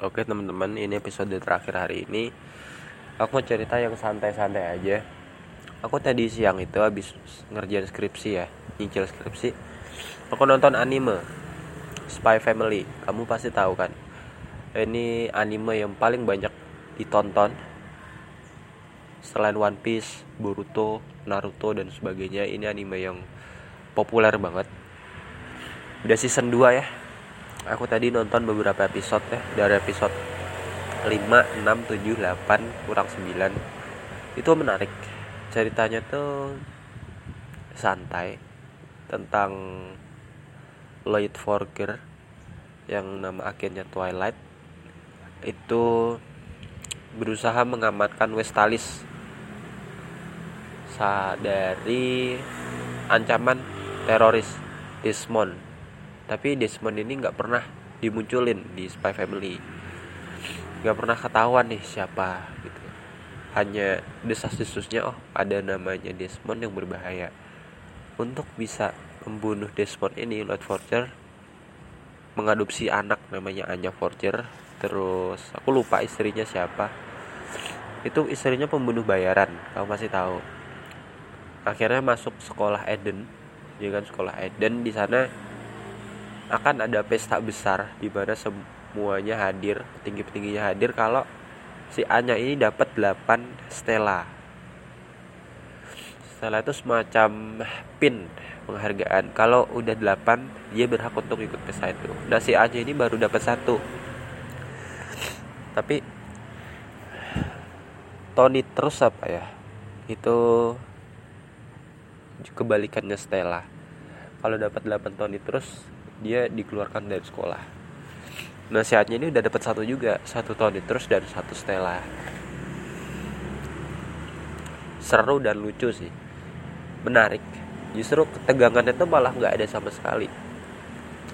Oke teman-teman, ini episode terakhir hari ini. Aku mau cerita yang santai-santai aja. Aku tadi siang itu habis ngerjain skripsi ya, nyicil skripsi. Aku nonton anime Spy Family. Kamu pasti tahu kan? Ini anime yang paling banyak ditonton selain One Piece, Boruto, Naruto dan sebagainya. Ini anime yang populer banget. Udah season 2 ya aku tadi nonton beberapa episode ya dari episode 5, 6, 7, 8, kurang 9 itu menarik. Ceritanya tuh santai tentang Lloyd Forger yang nama agennya Twilight. Itu berusaha mengamankan Westalis dari ancaman teroris Desmond tapi Desmond ini nggak pernah dimunculin di Spy Family. Nggak pernah ketahuan nih siapa gitu. Hanya desas-desusnya oh ada namanya Desmond yang berbahaya. Untuk bisa membunuh Desmond ini Lord Forger mengadopsi anak namanya Anya Forger terus aku lupa istrinya siapa. Itu istrinya pembunuh bayaran kamu masih tahu. Akhirnya masuk sekolah Eden ya kan sekolah Eden di sana akan ada pesta besar di mana semuanya hadir, tinggi-tingginya hadir kalau si Anya ini dapat 8 stella. Stella itu semacam pin penghargaan. Kalau udah 8, dia berhak untuk ikut pesta itu. Nah, si Anya ini baru dapat satu. Tapi Tony terus apa ya? Itu kebalikannya Stella. Kalau dapat 8 Tony terus dia dikeluarkan dari sekolah. Nasihatnya ini udah dapat satu juga satu tahun terus dan satu Stella. Seru dan lucu sih. Menarik. Justru ketegangannya tuh malah nggak ada sama sekali.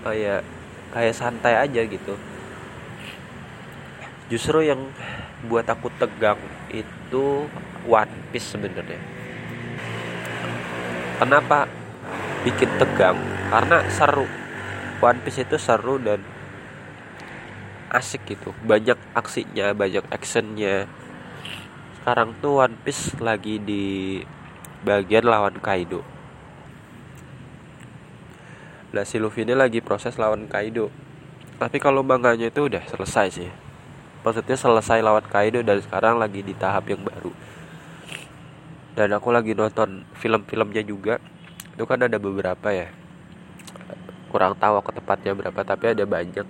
Kayak kayak santai aja gitu. Justru yang buat aku tegang itu One Piece sebenarnya. Kenapa bikin tegang? Karena seru One Piece itu seru dan asik gitu. Banyak aksinya banyak actionnya. Sekarang tuh One Piece lagi di bagian lawan Kaido. Nah si Luffy ini lagi proses lawan Kaido. Tapi kalau manganya itu udah selesai sih. Maksudnya selesai lawan Kaido dan sekarang lagi di tahap yang baru. Dan aku lagi nonton film-filmnya juga. Itu kan ada beberapa ya kurang tahu aku tepatnya berapa tapi ada banyak